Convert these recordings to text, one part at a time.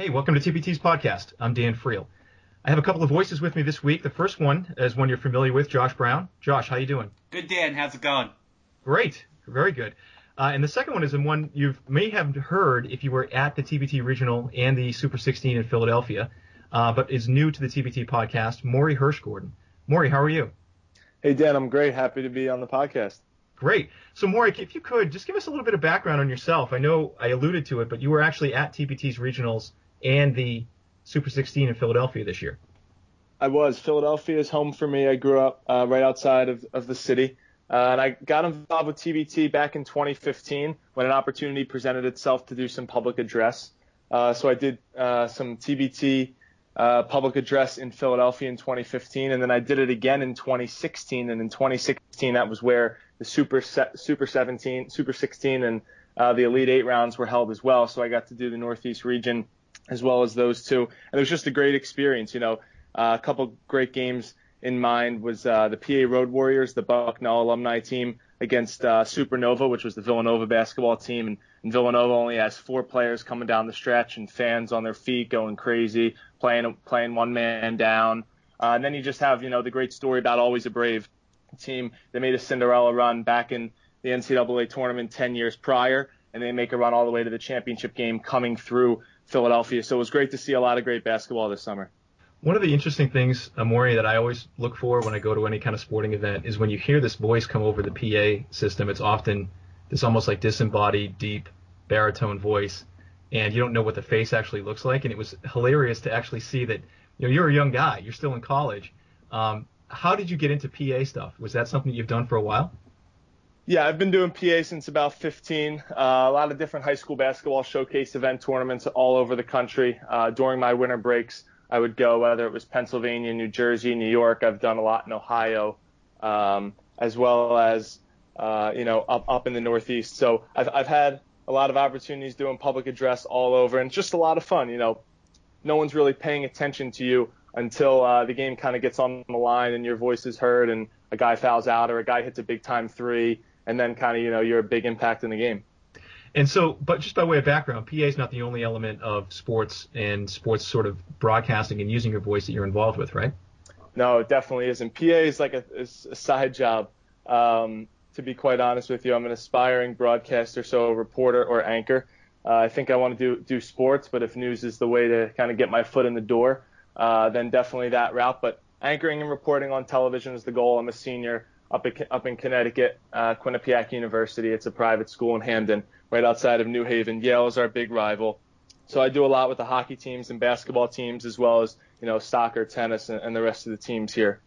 Hey, welcome to TBT's podcast. I'm Dan Friel. I have a couple of voices with me this week. The first one is one you're familiar with, Josh Brown. Josh, how you doing? Good, Dan. How's it going? Great, very good. Uh, and the second one is the one you may have heard if you were at the TBT Regional and the Super 16 in Philadelphia, uh, but is new to the TBT podcast, Maury Hirschgordon. Maury, how are you? Hey, Dan, I'm great. Happy to be on the podcast. Great. So, Maury, if you could, just give us a little bit of background on yourself. I know I alluded to it, but you were actually at TBT's Regionals and the Super 16 in Philadelphia this year. I was. Philadelphia is home for me. I grew up uh, right outside of, of the city. Uh, and I got involved with TBT back in 2015 when an opportunity presented itself to do some public address. Uh, so I did uh, some TBT uh, public address in Philadelphia in 2015, and then I did it again in 2016. And in 2016, that was where the Super Super 17, Super 16, and uh, the Elite Eight rounds were held as well. So I got to do the Northeast region as well as those two. And it was just a great experience. You know, uh, a couple great games in mind was uh, the PA Road Warriors, the Bucknell alumni team against uh, Supernova, which was the Villanova basketball team. And, and, Villanova only has four players coming down the stretch and fans on their feet going crazy, playing playing one man down. Uh, and then you just have, you know, the great story about Always a Brave team. They made a Cinderella run back in the NCAA tournament 10 years prior, and they make a run all the way to the championship game coming through Philadelphia. So it was great to see a lot of great basketball this summer. One of the interesting things, Amori, that I always look for when I go to any kind of sporting event is when you hear this voice come over the PA system. It's often this almost like disembodied, deep baritone voice, and you don't know what the face actually looks like. And it was hilarious to actually see that. You know, you're a young guy. You're still in college. Um, how did you get into PA stuff? Was that something you've done for a while? Yeah, I've been doing PA since about 15. Uh, a lot of different high school basketball showcase event tournaments all over the country. Uh, during my winter breaks, I would go whether it was Pennsylvania, New Jersey, New York. I've done a lot in Ohio, um, as well as uh, you know up up in the Northeast. So I've I've had a lot of opportunities doing public address all over, and it's just a lot of fun. You know, no one's really paying attention to you until uh, the game kind of gets on the line and your voice is heard, and a guy fouls out or a guy hits a big time three and then kind of you know you're a big impact in the game. And so, but just by way of background, PA is not the only element of sports and sports sort of broadcasting and using your voice that you're involved with, right? No, it definitely isn't. PA is like a, a side job. Um, to be quite honest with you, I'm an aspiring broadcaster, so a reporter or anchor. Uh, I think I want to do do sports, but if news is the way to kind of get my foot in the door, uh, then definitely that route. But anchoring and reporting on television is the goal. I'm a senior up in, up in Connecticut, uh, Quinnipiac University. It's a private school in Hamden, right outside of New Haven. Yale is our big rival. So I do a lot with the hockey teams and basketball teams, as well as you know soccer, tennis, and, and the rest of the teams here.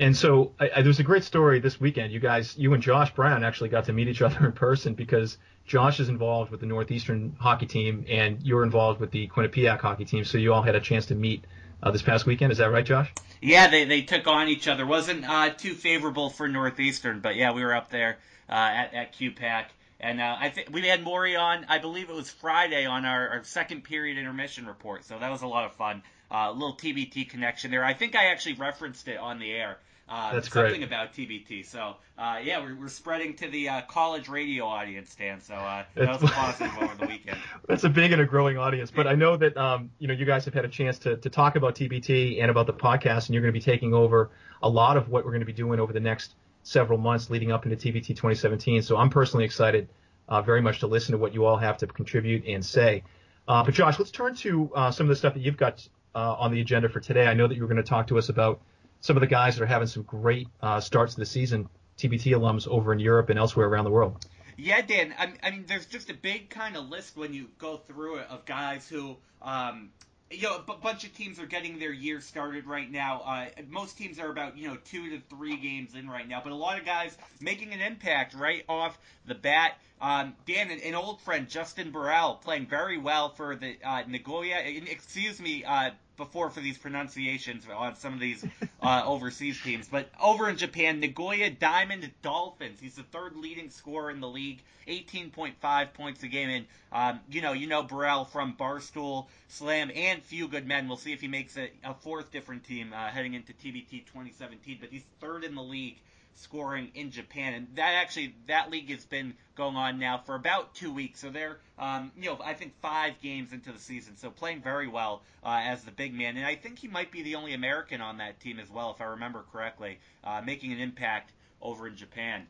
And so I, I, there was a great story this weekend. You guys, you and Josh Brown actually got to meet each other in person because Josh is involved with the Northeastern hockey team and you're involved with the Quinnipiac hockey team. So you all had a chance to meet uh, this past weekend. Is that right, Josh? Yeah, they they took on each other. wasn't uh, too favorable for Northeastern, but yeah, we were up there uh, at at QPAC. And uh, I think we had Maury on. I believe it was Friday on our, our, second period intermission report. So that was a lot of fun. A uh, little TBT connection there. I think I actually referenced it on the air. Uh, That's something great. about TBT. So uh, yeah, we're, we're spreading to the uh, college radio audience, Dan. So uh, that was a positive over the weekend. That's a big and a growing audience. But I know that um, you know you guys have had a chance to to talk about TBT and about the podcast, and you're going to be taking over a lot of what we're going to be doing over the next several months leading up into TBT 2017. So I'm personally excited uh, very much to listen to what you all have to contribute and say. Uh, but Josh, let's turn to uh, some of the stuff that you've got uh, on the agenda for today. I know that you were going to talk to us about some of the guys that are having some great uh, starts to the season, TBT alums over in Europe and elsewhere around the world. Yeah, Dan. I, I mean, there's just a big kind of list when you go through it of guys who, um, you know, a bunch of teams are getting their year started right now. Uh, most teams are about you know two to three games in right now, but a lot of guys making an impact right off the bat. Um, Dan, an, an old friend, Justin Burrell, playing very well for the uh, Nagoya. Excuse me, uh, before for these pronunciations on some of these uh, overseas teams. But over in Japan, Nagoya Diamond Dolphins. He's the third leading scorer in the league, 18.5 points a game. And um, you know, you know Burrell from Barstool Slam and Few Good Men. We'll see if he makes a, a fourth different team uh, heading into TBT 2017. But he's third in the league scoring in Japan, and that actually that league has been going on now for about two weeks. So they're um, you know I think five games into the season, so playing very well uh, as the big man, and I think he might be the only American on that team as well, if I remember correctly, uh, making an impact over in Japan.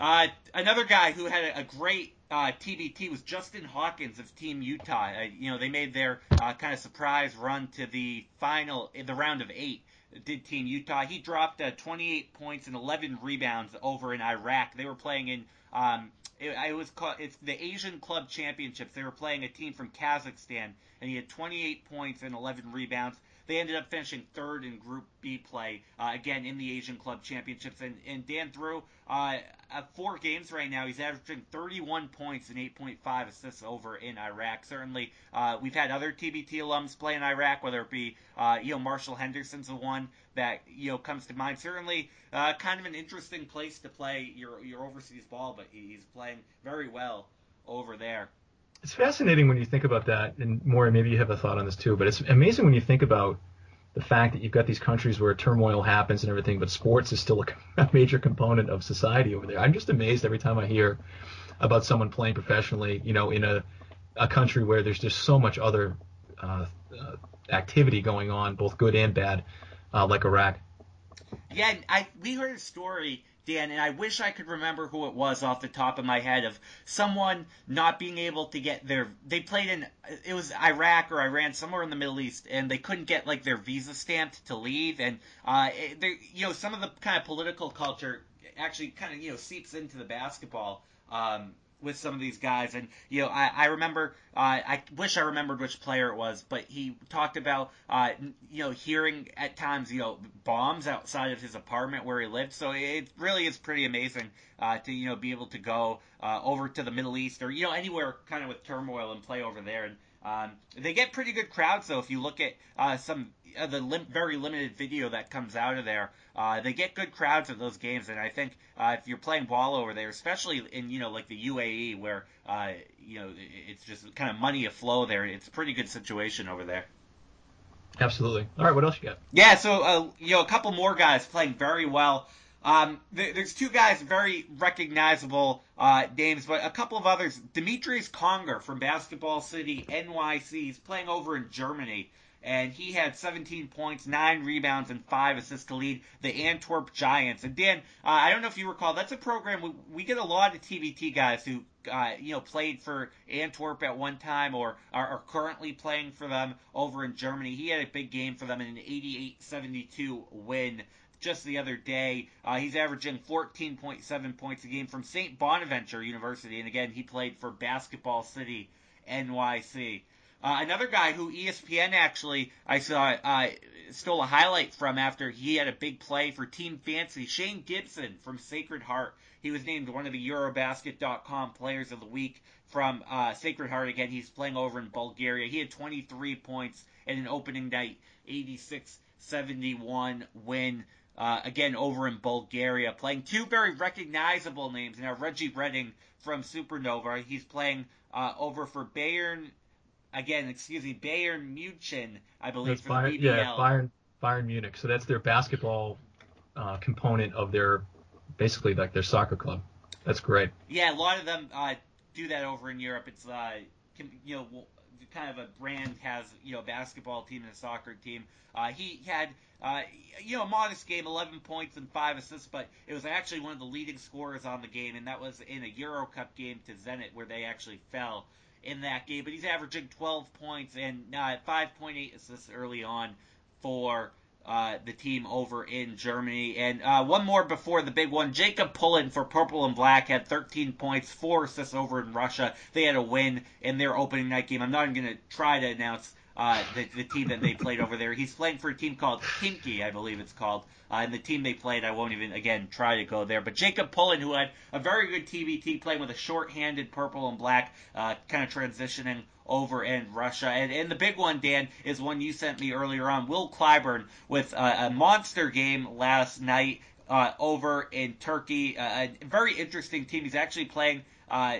Uh, another guy who had a, great uh, TBT was Justin Hawkins of Team Utah. Uh, you know, they made their uh, kind of surprise run to the final, in the round of eight. Did Team Utah? He dropped uh, 28 points and 11 rebounds over in Iraq. They were playing in um, it, it, was called it's the Asian Club Championships. They were playing a team from Kazakhstan, and he had 28 points and 11 rebounds. They ended up finishing third in Group B play, uh, again in the Asian Club Championships. And, and Dan Threw, uh, four games right now, he's averaging 31 points and 8.5 assists over in Iraq. Certainly, uh, we've had other TBT alums play in Iraq, whether it be uh, you know Marshall Henderson's the one that you know comes to mind. Certainly, uh, kind of an interesting place to play your your overseas ball, but he's playing very well over there it's fascinating when you think about that, and more maybe you have a thought on this too. But it's amazing when you think about the fact that you've got these countries where turmoil happens and everything, but sports is still a, a major component of society over there. I'm just amazed every time I hear about someone playing professionally, you know, in a a country where there's just so much other uh, uh, activity going on, both good and bad, uh, like Iraq. Yeah, I we heard a story Dan, and I wish I could remember who it was off the top of my head of someone not being able to get their. They played in it was Iraq or Iran, somewhere in the Middle East, and they couldn't get like their visa stamped to leave, and uh, they, you know, some of the kind of political culture actually kind of you know seeps into the basketball. Um, with some of these guys. And you know, I, I remember, uh, I wish I remembered which player it was, but he talked about, uh, you know, hearing at times, you know, bombs outside of his apartment where he lived. So it really is pretty amazing uh, to you know be able to go uh, over to the Middle East or you know anywhere kind of with turmoil and play over there. And um, they get pretty good crowds though. If you look at uh, some uh, the lim- very limited video that comes out of there, uh, they get good crowds at those games. And I think uh, if you're playing ball over there, especially in you know like the UAE where uh, you know it's just kind of money aflow there, it's a pretty good situation over there. Absolutely. All right, what else you got? Yeah, so uh, you know a couple more guys playing very well. Um, there's two guys, very recognizable uh, names, but a couple of others. Demitrius Conger from Basketball City, NYC. He's playing over in Germany, and he had 17 points, 9 rebounds, and 5 assists to lead the Antwerp Giants. And Dan, uh, I don't know if you recall, that's a program we, we get a lot of TBT guys who uh, you know, played for Antwerp at one time or are, are, currently playing for them over in Germany. He had a big game for them in an 88-72 win just the other day. Uh, he's averaging 14.7 points a game from St. Bonaventure University, and again, he played for Basketball City NYC. Uh, another guy who ESPN actually I saw uh, stole a highlight from after he had a big play for Team Fancy, Shane Gibson from Sacred Heart. He was named one of the Eurobasket.com Players of the Week from uh, Sacred Heart. Again, he's playing over in Bulgaria. He had 23 points in an opening night 86-71 win uh, again over in Bulgaria, playing two very recognizable names. Now Reggie Redding from Supernova, he's playing uh, over for Bayern. Again, excuse me, Bayern Munich, I believe. That's Bayern, yeah, Bayern, Bayern Munich. So that's their basketball uh, component of their, basically like their soccer club. That's great. Yeah, a lot of them uh, do that over in Europe. It's uh, you know kind of a brand has you know basketball team and a soccer team. Uh, he had uh, you know a modest game, 11 points and five assists, but it was actually one of the leading scorers on the game, and that was in a Euro Cup game to Zenit where they actually fell in that game. But he's averaging 12 points and uh, 5.8 assists early on for uh, the team over in Germany. And uh, one more before the big one. Jacob Pullen for Purple and Black had 13 points, four assists over in Russia. They had a win in their opening night game. I'm not even going to try to announce uh, the, the team that they played over there. He's playing for a team called Khimki, I believe it's called. Uh, and the team they played, I won't even, again, try to go there. But Jacob Pullen, who had a very good TBT, playing with a short-handed purple and black, uh, kind of transitioning over in Russia. And, and the big one, Dan, is one you sent me earlier on. Will Clyburn with a, a monster game last night uh, over in Turkey. Uh, a very interesting team. He's actually playing, uh,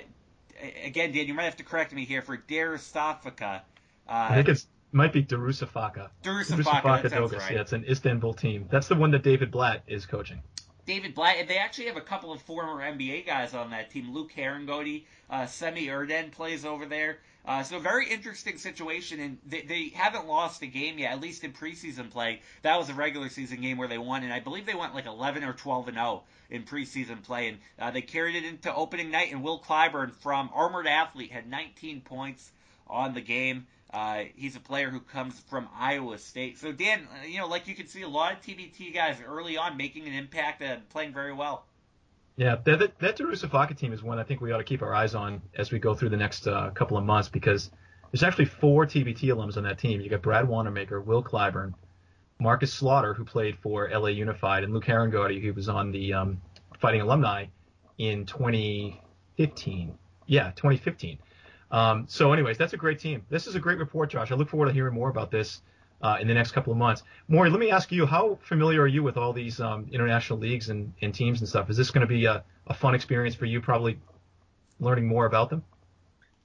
again, Dan, you might have to correct me here, for Darüşşafaka. Uh, I think it's might be. Darüşşafaka, Darüşşafaka Dogus. Right. Yeah, it's an Istanbul team. That's the one that David Blatt is coaching. David Blatt. They actually have a couple of former NBA guys on that team. Luke Harangody, uh, Semih Erden plays over there. Uh, so very interesting situation, and they, they haven't lost a game yet, at least in preseason play. That was a regular season game where they won, and I believe they went like 11 or 12 and 0 in preseason play, and uh, they carried it into opening night. And Will Clyburn from Armored Athlete had 19 points on the game. Uh, he's a player who comes from Iowa State. So Dan, uh, you know, like you can see, a lot of TBT guys early on making an impact and playing very well. Yeah, that that, that Darüşşafaka team is one I think we ought to keep our eyes on as we go through the next uh, couple of months because there's actually four TBT alums on that team. You got Brad Wanamaker, Will Clyburn, Marcus Slaughter, who played for LA Unified, and Luke Harangody, who was on the um, Fighting Alumni in 2015. Yeah, 2015. Um, so, anyways, that's a great team. This is a great report, Josh. I look forward to hearing more about this uh, in the next couple of months. Maury, let me ask you, how familiar are you with all these um, international leagues and, and, teams and stuff? Is this going to be a, a, fun experience for you, probably learning more about them?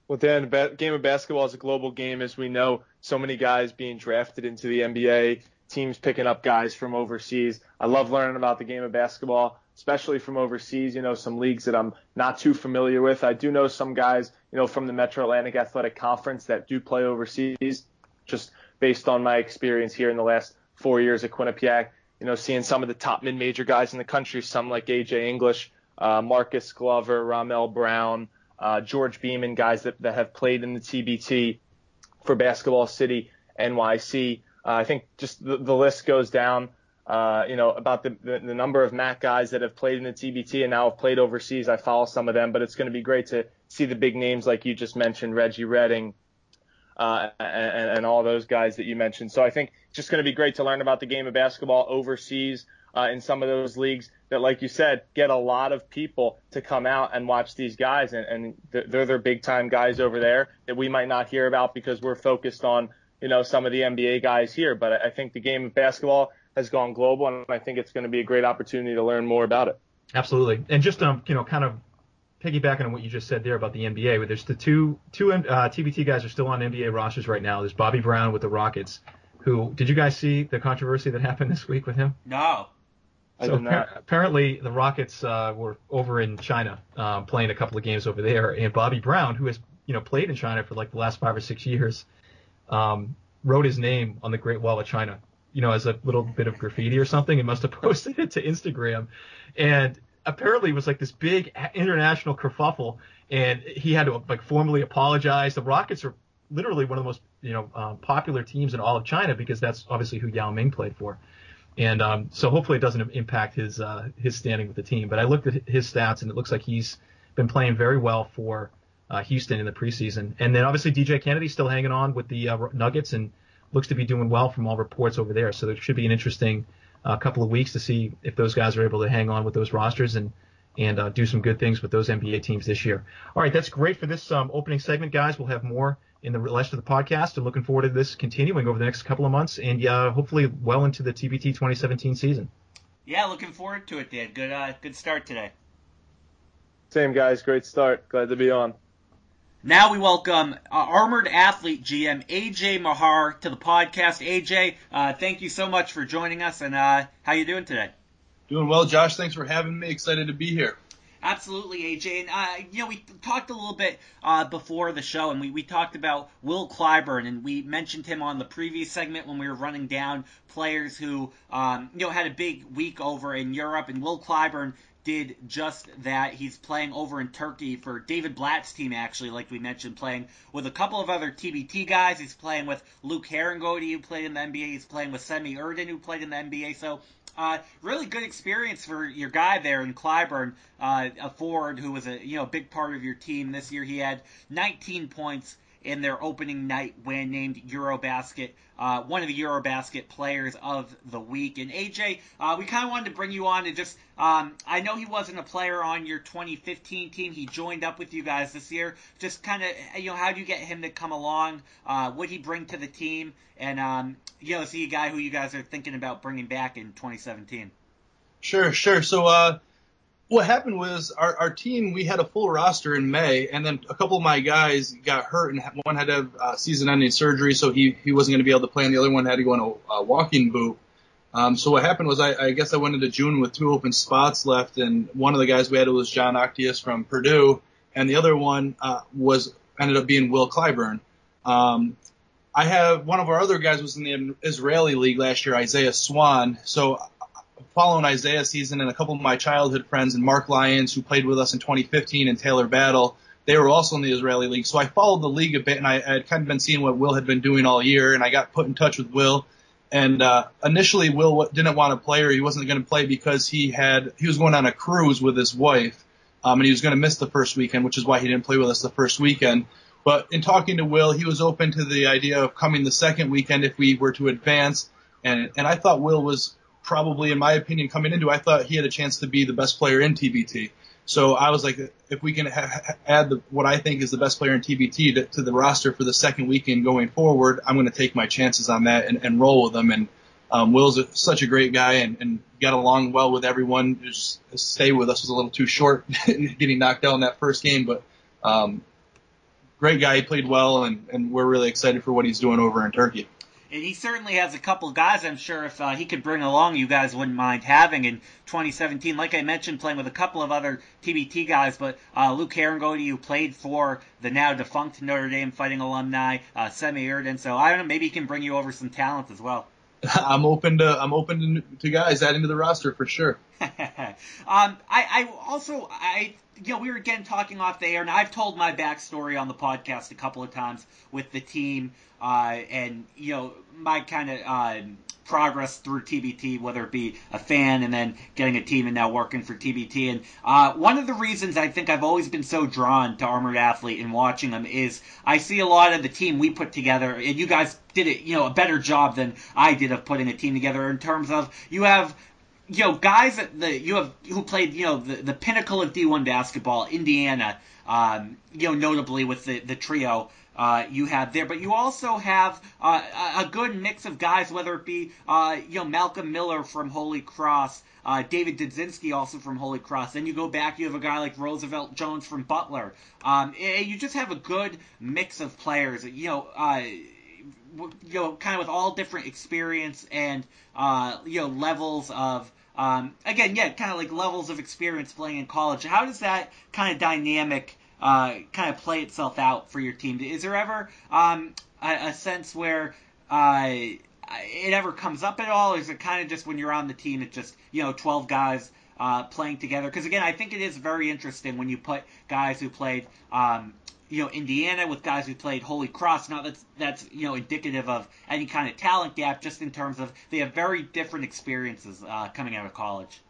Well, Dan, the game of basketball is a global game, as we know. So many guys being drafted into the NBA, teams picking up guys from overseas. I love learning about the game of basketball, especially from overseas. You know, some leagues that I'm not too familiar with. I do know some guys, you know, from the Metro Atlantic Athletic Conference that do play overseas. Just based on my experience here in the last four years at Quinnipiac. You know, seeing some of the top mid-major guys in the country, some like AJ English, uh, Marcus Glover, Rhamel Brown, uh, George Beamon, guys that, that have played in the TBT for Basketball City, NYC. Uh, I think just the, the list goes down. Uh, you know, about the, the, the, number of MAAC guys that have played in the TBT and now have played overseas. I follow some of them, but it's going to be great to see the big names like you just mentioned, Reggie Redding, uh, and, and, all those guys that you mentioned. So I think it's just going to be great to learn about the game of basketball overseas uh, in some of those leagues that, like you said, get a lot of people to come out and watch these guys, and, and they're their big time guys over there that we might not hear about because we're focused on you know some of the NBA guys here. But I think the game of basketball has gone global, and I think it's going to be a great opportunity to learn more about it. Absolutely, and just um, you know, kind of piggybacking on what you just said there about the NBA, there's the two two uh, TBT guys are still on NBA rosters right now. There's Bobby Brown with the Rockets. Who did you guys see the controversy that happened this week with him? No. So apparently the Rockets uh, were over in China um, playing a couple of games over there, and Bobby Brown, who has you know played in China for like the last five or six years, um, wrote his name on the Great Wall of China, you know, as a little bit of graffiti or something, and must have posted it to Instagram, and apparently it was like this big international kerfuffle, and he had to like formally apologize. The Rockets are literally one of the most you know um, popular teams in all of China because that's obviously who Yao Ming played for, and um, so hopefully it doesn't impact his uh, his standing with the team. But I looked at his stats and it looks like he's been playing very well for uh, Houston in the preseason, and then obviously DJ Kennedy still hanging on with the uh, Nuggets and looks to be doing well from all reports over there. So there should be an interesting a couple of weeks to see if those guys are able to hang on with those rosters and and uh, do some good things with those NBA teams this year. All right, that's great for this um, opening segment, guys. We'll have more in the rest of the podcast, and looking forward to this continuing over the next couple of months, and uh, hopefully well into the TBT 2017 season. Yeah, looking forward to it, Dan. Good, uh, good start today. Same guys, great start. Glad to be on. Now we welcome uh, Armored Athlete GM AJ Mahar to the podcast. AJ, uh, thank you so much for joining us, and uh, how you doing today? Doing well, Josh. Thanks for having me. Excited to be here. Absolutely, AJ. And, uh, you know, we talked a little bit uh, before the show, and we, we talked about Will Clyburn, and we mentioned him on the previous segment when we were running down players who, um, you know, had a big week over in Europe. And Will Clyburn did just that. He's playing over in Turkey for David Blatt's team, actually, like we mentioned, playing with a couple of other TBT guys. He's playing with Luke Harangody, who played in the NBA. He's playing with Semih Erden, who played in the NBA. So, uh, really good experience for your guy there in Clyburn, uh, a forward who was a you know big part of your team this year. He had 19 points in their opening night win, named Eurobasket, uh, one of the Eurobasket players of the week. And AJ, uh, we kind of wanted to bring you on to just, um, I know he wasn't a player on your 2015 team. He joined up with you guys this year. Just kind of, you know, how do you get him to come along? Uh, what he bring to the team? And, um, you know, is he a guy who you guys are thinking about bringing back in 2017? Sure, sure. So, uh, what happened was our, our team we had a full roster in May, and then a couple of my guys got hurt, and one had to have uh, season-ending surgery, so he he wasn't going to be able to play, and the other one had to go on a, a walking boot. Um, so what happened was I, I guess I went into June with two open spots left, and one of the guys we had was Jon Octeus from Purdue, and the other one uh, was ended up being Will Clyburn. Um, I have one of our other guys was in the Israeli league last year, Isaiah Swann. So following Isaiah season and a couple of my childhood friends and Mark Lyons, who played with us in 2015, and Taylor Battle, they were also in the Israeli league. So I followed the league a bit, and I, I had kind of been seeing what Will had been doing all year, and I got put in touch with Will and uh, initially, Will didn't want to play, or he wasn't going to play because he had he was going on a cruise with his wife, um, and he was going to miss the first weekend, which is why he didn't play with us the first weekend. But in talking to Will, he was open to the idea of coming the second weekend if we were to advance, and and I thought Will was probably, in my opinion, coming into, I thought he had a chance to be the best player in TBT. So I was like, if we can ha- add the, what I think is the best player in TBT to, to, the roster for the second weekend going forward, I'm going to take my chances on that and, and roll with them. And um, Will's a, such a great guy and, and got along well with everyone. Just stay with us was a little too short, getting knocked out in that first game, but um, great guy. He played well, and, and we're really excited for what he's doing over in Turkey and he certainly has a couple guys. I'm sure if uh, he could bring along, you guys wouldn't mind having in 2017. Like I mentioned, playing with a couple of other TBT guys, but uh, Luke Harangody, who played for the now defunct Notre Dame Fighting alumni, uh, Semih Erden. So I don't know, maybe he can bring you over some talent as well. I'm open to I'm open to, guys adding to the roster for sure. um, I, I also I you know we were again talking off the air, and I've told my backstory on the podcast a couple of times with the team uh, and you know my kind of uh, progress through TBT, whether it be a fan and then getting a team and now working for TBT. And uh, one of the reasons I think I've always been so drawn to Armored Athlete and watching them is I see a lot of the team we put together, and you guys did it, you know, a better job than I did of putting a team together in terms of you have you know, guys that the you have who played, you know, the, the pinnacle of D1 basketball, Indiana, um, you know, notably with the the trio uh, you have there. But you also have uh, a good mix of guys, whether it be uh, you know Malcolm Miller from Holy Cross. Uh, David Dudzinski also from Holy Cross. Then you go back, you have a guy like Roosevelt Jones from Butler. Um, you just have a good mix of players. You know, uh, you know, kind of with all different experience and uh, you know levels of. Um, again, yeah, kind of like levels of experience playing in college. How does that kind of dynamic uh, kind of play itself out for your team? Is there ever um, a, a, sense where uh, it ever comes up at all, or is it kind of just when you're on the team, it's just you know 12 guys uh, playing together? Because again, I think it is very interesting when you put guys who played. Um, you know, Indiana with guys who played Holy Cross. Not that's that's you know indicative of any kind of talent gap, just in terms of they have very different experiences uh, coming out of college.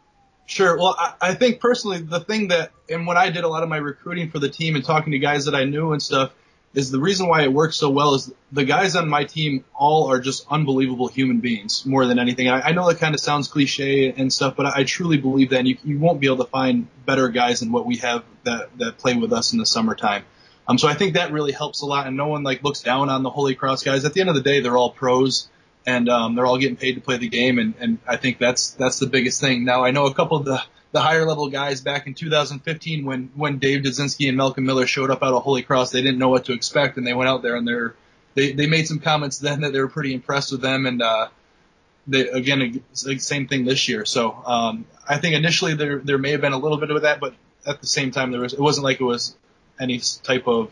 Sure. Well, I, I think personally, the thing that, and when I did a lot of my recruiting for the team and talking to guys that I knew and stuff, is the reason why it works so well is the guys on my team all are just unbelievable human beings more than anything. I, I know that kind of sounds cliche and stuff, but I, I truly believe that and you, you won't be able to find better guys than what we have that, that play with us in the summertime. Um, so I think that really helps a lot and no one like looks down on the Holy Cross guys. At the end of the day, they're all pros and um, they're all getting paid to play the game, and, and I think that's that's the biggest thing. Now I know a couple of the the higher level guys back in 2015 when when Dave Dudzinski and Malcolm Miller showed up out of Holy Cross, they didn't know what to expect, and they went out there and they're they they made some comments then that they were pretty impressed with them, and uh, they again same thing this year. So um, I think initially there there may have been a little bit of that, but at the same time there was it wasn't like it was any type of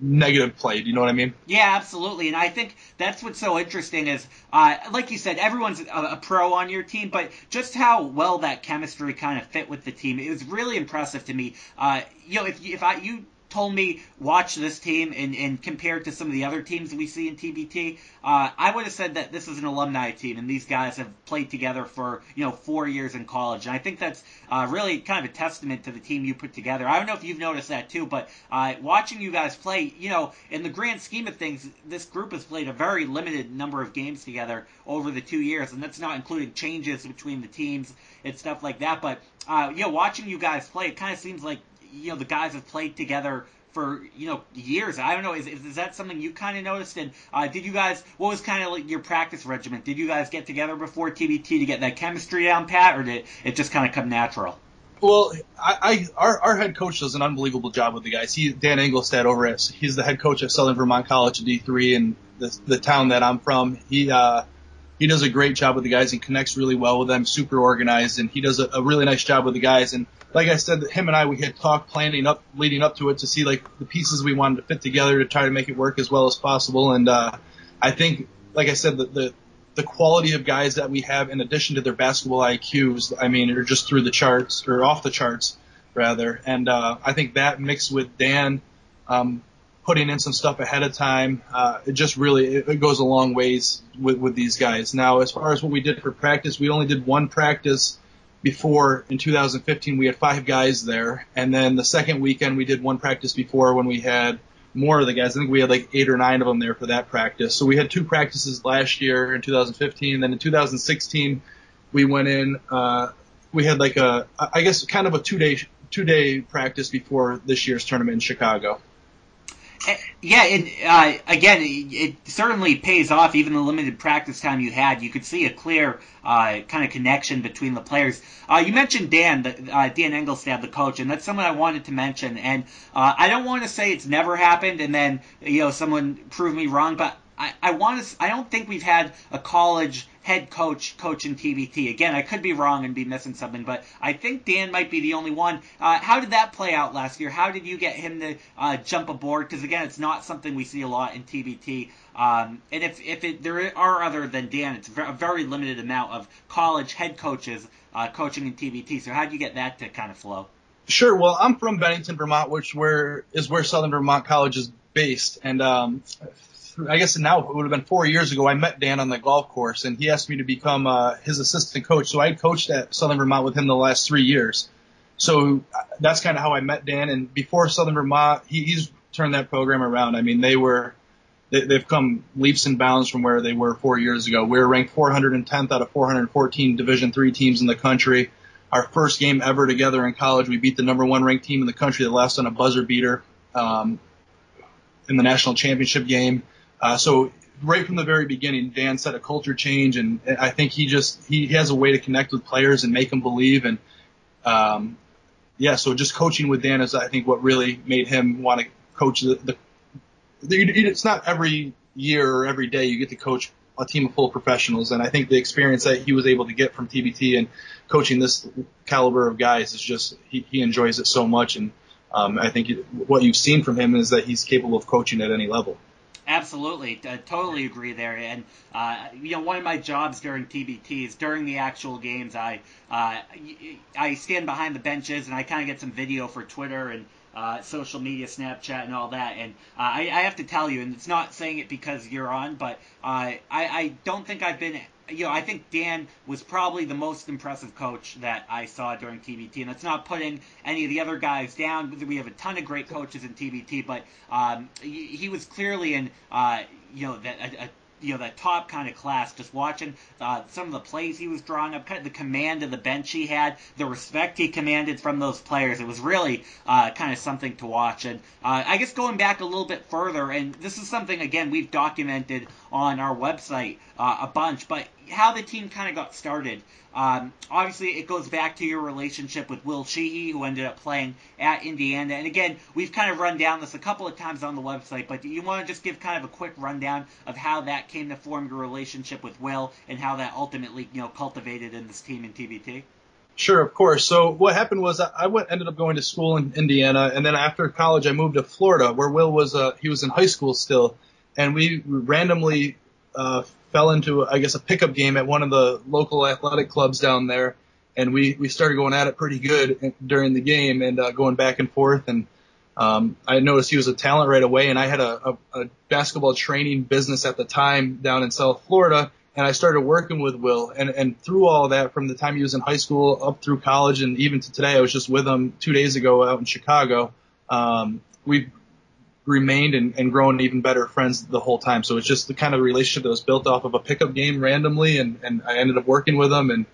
negative play. Do you know what I mean? Yeah, absolutely. And I think that's what's so interesting is, uh, like you said, everyone's a, a, pro on your team, but just how well that chemistry kind of fit with the team, it was really impressive to me. Uh, you know, if if I you told me watch this team and, and compare it to some of the other teams that we see in TBT, uh, I would have said that this is an alumni team and these guys have played together for you know four years in college, and I think that's uh, really kind of a testament to the team you put together. I don't know if you've noticed that too, but uh, watching you guys play, you know, in the grand scheme of things, this group has played a very limited number of games together over the two years, and that's not including changes between the teams and stuff like that. But uh, you know, watching you guys play, it kind of seems like you know the guys have played together for you know years. I don't know. Is, is that something you kind of noticed? And uh, did you guys? What was kind of like your practice regimen? Did you guys get together before TBT to get that chemistry down pat, or did it just kind of come natural? Well, I, I our, our head coach does an unbelievable job with the guys. He Dan Engelstad over at he's the head coach at Southern Vermont College D3 and the the town that I'm from. He uh he does a great job with the guys and connects really well with them, super organized, and he does a, a really nice job with the guys. And like I said, him and I, we had talked planning up, leading up to it to see like the pieces we wanted to fit together to try to make it work as well as possible. And, uh, I think, like I said, the, the, the quality of guys that we have in addition to their basketball IQs, I mean, are just through the charts or off the charts rather. And, uh, I think that mixed with Dan, um, putting in some stuff ahead of time. Uh, it just really it, it goes a long ways with, with these guys. Now, as far as what we did for practice, we only did one practice before in 2015. We had five guys there, and then the second weekend we did one practice before when we had more of the guys. I think we had like eight or nine of them there for that practice. So we had two practices last year in 2015. Then in 2016, we went in. Uh, we had like a, I guess, kind of a two day two day practice before this year's tournament in Chicago. Yeah, and uh, again, it, it, certainly pays off. Even the limited practice time you had, you could see a clear uh, kind of connection between the players. Uh, you mentioned Dan, the, uh, Dan Engelstad, the coach, and that's someone I wanted to mention. And uh, I don't want to say it's never happened, and then you know someone prove me wrong, but I, I want to. I don't think we've had a college head coach coaching TBT. Again, I could be wrong and be missing something, but I think Dan might be the only one. Uh, how did that play out last year? How did you get him to uh, jump aboard? Because again, it's not something we see a lot in TBT. Um, and if if it, there are other than Dan, it's a very limited amount of college head coaches uh, coaching in TBT. So how did you get that to kind of flow? Sure. Well, I'm from Bennington, Vermont, which where is where Southern Vermont College is based, and um, I guess now it would have been four years ago. I met Dan on the golf course, and he asked me to become uh, his assistant coach. So I coached at Southern Vermont with him the last three years. So uh, that's kind of how I met Dan. And before Southern Vermont, he, he's turned that program around. I mean, they were they, they've come leaps and bounds from where they were four years ago. We were ranked 410th out of 414 Division three teams in the country. Our first game ever together in college, we beat the number one ranked team in the country that lost on a buzzer beater um, in the national championship game. Uh, so right from the very beginning, Dan set a culture change, and I think he just he, has a way to connect with players and make them believe. And um, yeah, so just coaching with Dan is I think what really made him want to coach the, the. It's not every year or every day you get to coach a team of full professionals, and I think the experience that he was able to get from TBT and coaching this caliber of guys is just he, he enjoys it so much, and um, I think what you've seen from him is that he's capable of coaching at any level. Absolutely, I totally agree there. And uh, you know, one of my jobs during TBTs, during the actual games, I uh, I stand behind the benches and I kind of get some video for Twitter and uh, social media, Snapchat, and all that. And uh, I, I have to tell you, and it's not saying it because you're on, but uh, I I don't think I've been you know, I think Dan was probably the most impressive coach that I saw during TBT, and that's not putting any of the other guys down. We have a ton of great coaches in TBT, but um, he, was clearly in, uh, you know, that a, a you know that top kind of class. Just watching uh, some of the plays he was drawing up, kind of the command of the bench he had, the respect he commanded from those players. It was really uh, kind of something to watch. And uh, I guess going back a little bit further, and this is something again we've documented on our website uh, a bunch, but how the team kind of got started. Um, obviously, it goes back to your relationship with Will Sheehey, who ended up playing at Indiana. And again, we've kind of run down this a couple of times on the website, but do you want to just give kind of a quick rundown of how that came to form your relationship with Will and how that ultimately, you know, cultivated in this team in TBT? Sure, of course. So what happened was I went ended up going to school in Indiana, and then after college I moved to Florida, where Will was uh, he was in high school still, and we randomly uh, fell into, I guess, a pickup game at one of the local athletic clubs down there, and we we started going at it pretty good during the game and uh, going back and forth. And um, I noticed he was a talent right away, and I had a, a, a basketball training business at the time down in South Florida, and I started working with Will. And and through all that, from the time he was in high school up through college, and even to today, I was just with him two days ago out in Chicago. Um, we remained and, and grown even better friends the whole time. So it's just the kind of relationship that was built off of a pickup game randomly, and, and I ended up working with him, and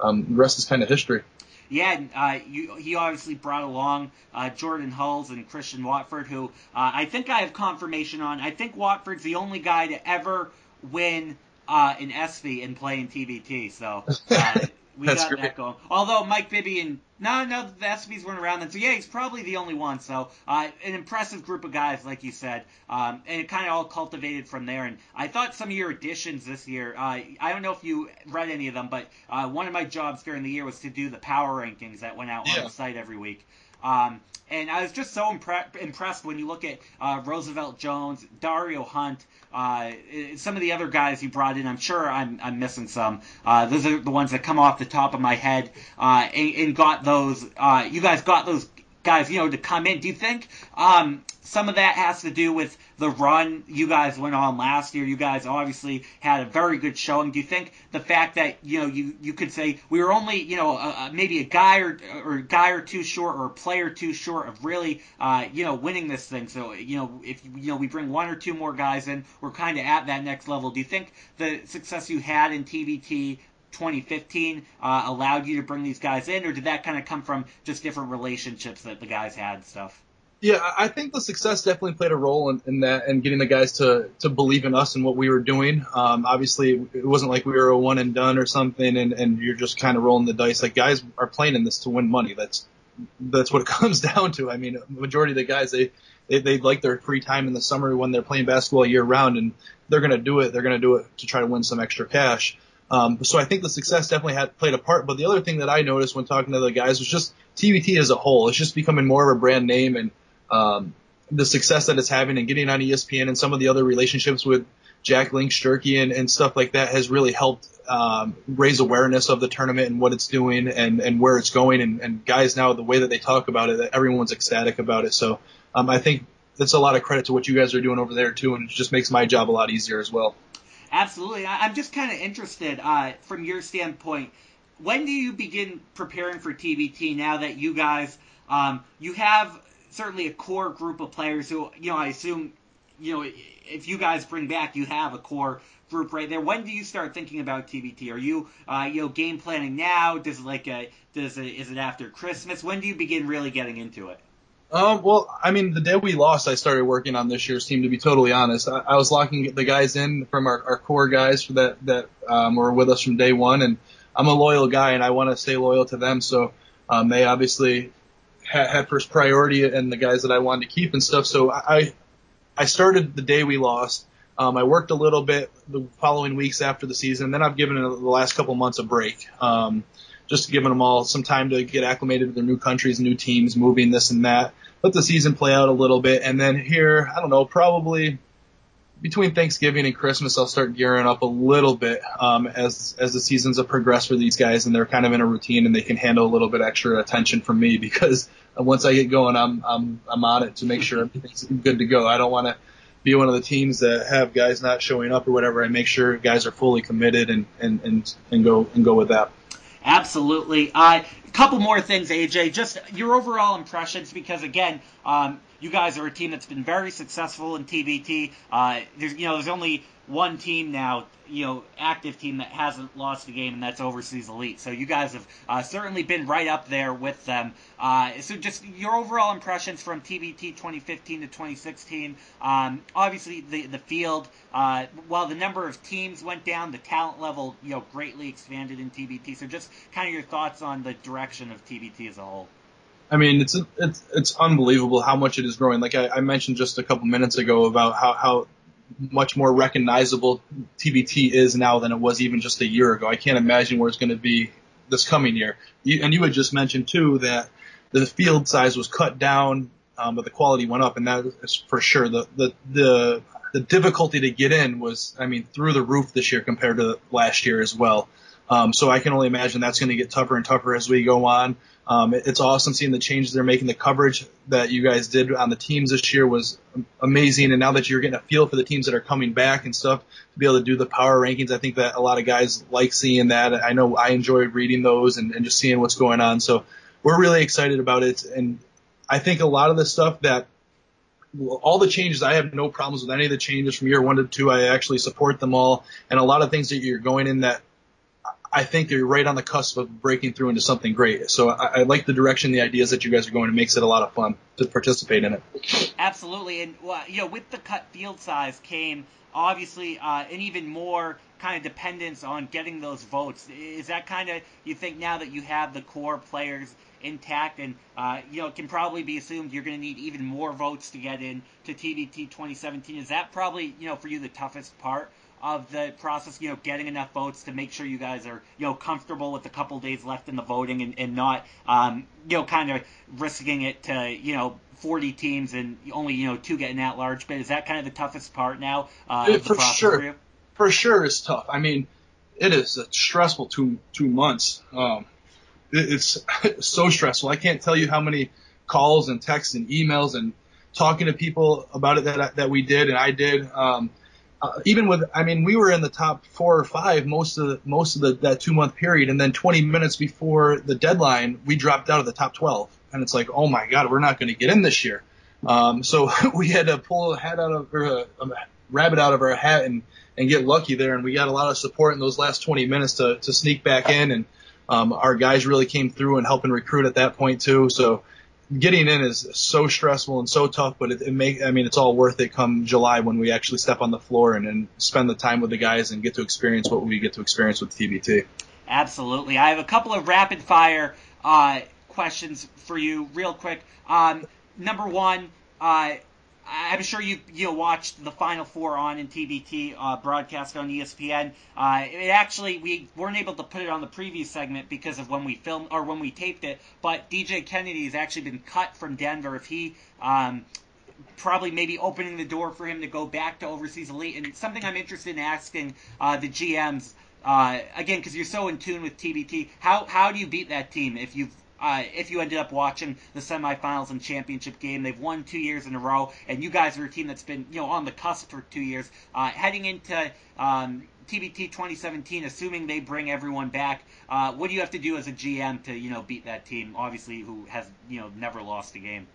um, the rest is kind of history. Yeah, uh, you, he obviously brought along uh, Jordan Hulls and Christian Watford, who uh, I think I have confirmation on. I think Watford's the only guy to ever win uh, an ESPY and play in TBT. So uh, We That's got great. that going. Although Mike Bibby and no, no, the ESPYS weren't around then. So yeah, he's probably the only one. So uh, an impressive group of guys, like you said, um, and it kind of all cultivated from there. And I thought some of your additions this year. Uh, I don't know if you read any of them, but uh, one of my jobs during the year was to do the power rankings that went out on Yeah. the site every week. Um, and I was just so impre- impressed when you look at uh, Roosevelt Jones, Dario Hunt, uh, some of the other guys you brought in. I'm sure I'm, I'm missing some. Uh, those are the ones that come off the top of my head. Uh, and, and got those. Uh, you guys got those guys, you know, to come in. Do you think um, some of that has to do with the run you guys went on last year? You guys obviously had a very good showing. Do you think the fact that you know you you could say we were only you know a, maybe a guy or or guy or two short or a player two short of really uh, you know winning this thing? So you know if you know we bring one or two more guys in, we're kind of at that next level. Do you think the success you had in TBT 2015 uh, allowed you to bring these guys in, or did that kind of come from just different relationships that the guys had stuff? Yeah, I think the success definitely played a role in, in that and getting the guys to to believe in us and what we were doing. Um, obviously, it wasn't like we were a one and done or something, and, and you're just kind of rolling the dice. Like guys are playing in this to win money. That's that's what it comes down to. I mean, the majority of the guys they they they like their free time in the summer when they're playing basketball year round, and they're gonna do it. They're gonna do it to try to win some extra cash. Um, so I think the success definitely had played a part. But the other thing that I noticed when talking to the guys was just TBT as a whole. It's just becoming more of a brand name and um, the success that it's having and getting on ESPN and some of the other relationships with Jack Link's Jerky, and, and stuff like that has really helped um, raise awareness of the tournament and what it's doing and, and where it's going. And, and guys now, the way that they talk about it, everyone's ecstatic about it. So um, I think that's a lot of credit to what you guys are doing over there too, and it just makes my job a lot easier as well. Absolutely. I'm just kind of interested uh, from your standpoint. When do you begin preparing for TBT now that you guys, um, you have certainly a core group of players who, you know, I assume, you know, if you guys bring back, you have a core group right there. When do you start thinking about TBT? Are you, uh, you know, game planning now? Does it like a, does it, is it after Christmas? When do you begin really getting into it? Um, well, I mean, the day we lost, I started working on this year's team. To be totally honest, I, I was locking the guys in from our, our core guys for that that um, were with us from day one, and I'm a loyal guy, and I want to stay loyal to them. So um, they obviously had, had first priority, and the guys that I wanted to keep and stuff. So I I started the day we lost. Um, I worked a little bit the following weeks after the season, and then I've given the last couple months a break. Um, just giving them all some time to get acclimated to their new countries, new teams, moving this and that. Let the season play out a little bit, and then here, I don't know, probably between Thanksgiving and Christmas, I'll start gearing up a little bit um, as as the seasons have progressed for these guys, and they're kind of in a routine, and they can handle a little bit extra attention from me because once I get going, I'm I'm I'm on it to make sure everything's good to go. I don't want to be one of the teams that have guys not showing up or whatever. I make sure guys are fully committed and and and, and go and go with that. Absolutely. Uh, a couple more things, AJ. Just your overall impressions, because again, um, you guys are a team that's been very successful in TBT. Uh, there's, you know, there's only one team now, you know, active team that hasn't lost a game, and that's Overseas Elite. So you guys have uh, certainly been right up there with them. Uh, so just your overall impressions from TBT 2015 to 2016. Um, obviously, the the field, uh, while the number of teams went down, the talent level, you know, greatly expanded in TBT. So just kind of your thoughts on the direction of TBT as a whole. I mean, it's it's it's unbelievable how much it is growing. Like I, I mentioned just a couple minutes ago about how how much more recognizable TBT is now than it was even just a year ago. I can't imagine where it's going to be this coming year. You, and you had just mentioned too that the field size was cut down, um, but the quality went up, and that is for sure. The the the the difficulty to get in was, I mean, through the roof this year compared to last year as well. Um, so I can only imagine that's going to get tougher and tougher as we go on. Um, it, it's awesome seeing the changes they're making. The coverage that you guys did on the teams this year was amazing. And now that you're getting a feel for the teams that are coming back and stuff, to be able to do the power rankings, I think that a lot of guys like seeing that. I know I enjoyed reading those and, and just seeing what's going on. So we're really excited about it. And I think a lot of the stuff that all the changes, I have no problems with any of the changes from year one to two. I actually support them all. And a lot of things that you're going in that I think they're right on the cusp of breaking through into something great. So I, I like the direction, the ideas that you guys are going. It makes it a lot of fun to participate in it. Absolutely, and well, you know, with the cut field size came obviously uh, an even more kind of dependence on getting those votes. Is that kind of you think now that you have the core players intact, and uh, you know, it can probably be assumed you're going to need even more votes to get in to TBT 2017. Is that probably you know for you the toughest part? Of the process, you know, getting enough votes to make sure you guys are, you know, comfortable with a couple days left in the voting and, and not, um, you know, kind of risking it to, you know, 40 teams and only you know two getting at large bid. Is that kind of the toughest part now? Uh, for sure, for, for, sure, it's tough. I mean, it is a stressful two two months. Um, it, it's so stressful. I can't tell you how many calls and texts and emails and talking to people about it that that we did and I did. Um, uh, even with, I mean, we were in the top four or five most of the, most of the, that two month period, and then 20 minutes before the deadline, we dropped out of the top 12, and it's like, oh my god, we're not going to get in this year. Um, so we had to pull a hat out of or a, a rabbit out of our hat and and get lucky there, and we got a lot of support in those last 20 minutes to to sneak back in, and um, our guys really came through and helping recruit at that point too. So getting in is so stressful and so tough, but it, it make I mean it's all worth it come July when we actually step on the floor and, and spend the time with the guys and get to experience what we get to experience with TBT. Absolutely. I have a couple of rapid fire uh, questions for you, real quick. Um, number one, uh, I'm sure you you watched the Final Four on in TBT uh, broadcast on ESPN. Uh, it actually we weren't able to put it on the preview segment because of when we filmed or when we taped it. But DJ Kennedy has actually been cut from Denver. If he um, probably maybe opening the door for him to go back to overseas elite, and something I'm interested in asking uh, the GMs. Uh, again, because you're so in tune with TBT, how how do you beat that team if you've uh, if you ended up watching the semifinals and championship game. They've won two years in a row, and you guys are a team that's been you know on the cusp for two years. Uh, heading into um, TBT 2017, assuming they bring everyone back, uh, what do you have to do as a GM to you know beat that team? Obviously, who has you know never lost a game.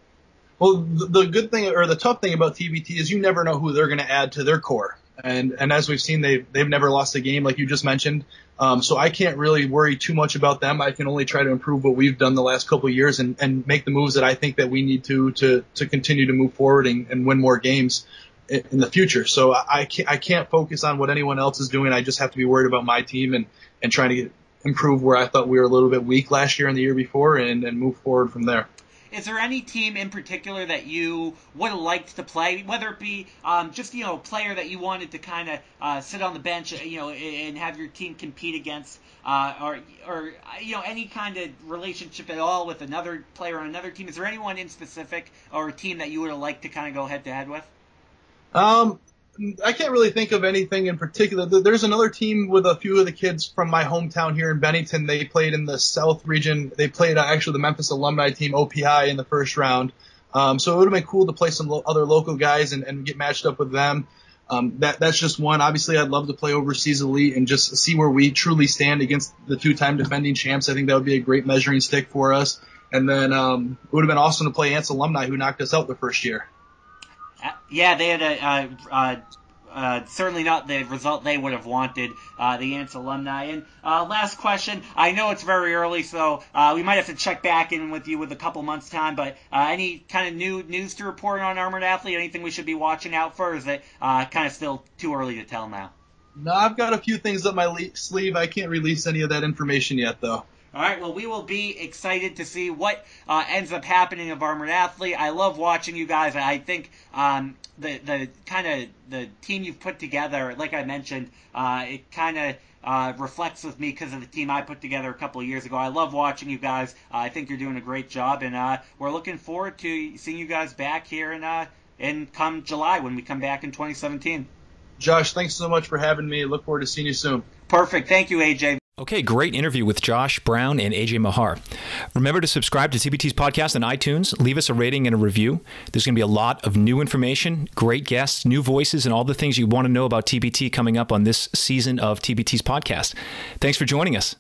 Well, the good thing or the tough thing about TBT is you never know who they're going to add to their core. And and as we've seen, they they've never lost a game like you just mentioned. Um, so I can't really worry too much about them. I can only try to improve what we've done the last couple of years and, and make the moves that I think that we need to to to continue to move forward and, and win more games in, in the future. So I can't I can't focus on what anyone else is doing. I just have to be worried about my team and and trying to get, improve where I thought we were a little bit weak last year and the year before and and move forward from there. Is there any team in particular that you would have liked to play, whether it be um, just you know a player that you wanted to kind of uh, sit on the bench, you know, and have your team compete against, uh, or or you know any kind of relationship at all with another player on another team? Is there anyone in specific or a team that you would have liked to kind of go head to head with? Um, I can't really think of anything in particular. There's another team with a few of the kids from my hometown here in Bennington. They played in the South region. They played uh, actually the Memphis alumni team OPI in the first round. Um, so it would have been cool to play some lo- other local guys and, and get matched up with them. Um, that that's just one. Obviously, I'd love to play overseas elite and just see where we truly stand against the two-time defending champs. I think that would be a great measuring stick for us. And then um, it would have been awesome to play Ants alumni who knocked us out the first year. Yeah, they had a, uh, uh, certainly not the result they would have wanted, uh, the Ants alumni. And uh, last question. I know it's very early, so uh, we might have to check back in with you with a couple months' time. But uh, any kind of new news to report on Armored Athlete? Anything we should be watching out for? is it uh, kind of still too early to tell now? No, I've got a few things up my le- sleeve. I can't release any of that information yet, though. All right, well, we will be excited to see what uh, ends up happening of Armored Athlete. I love watching you guys. I think um, the the kind of the team you've put together, like I mentioned, uh, it kind of uh, reflects with me because of the team I put together a couple of years ago. I love watching you guys. Uh, I think you're doing a great job, and uh, we're looking forward to seeing you guys back here in uh, in come July when we come back in 2017. Josh, thanks so much for having me. Look forward to seeing you soon. Perfect. Thank you, AJ. Okay, great interview with Josh Brown and AJ Mahar. Remember to subscribe to TBT's podcast on iTunes. Leave us a rating and a review. There's going to be a lot of new information, great guests, new voices, and all the things you want to know about TBT coming up on this season of TBT's podcast. Thanks for joining us.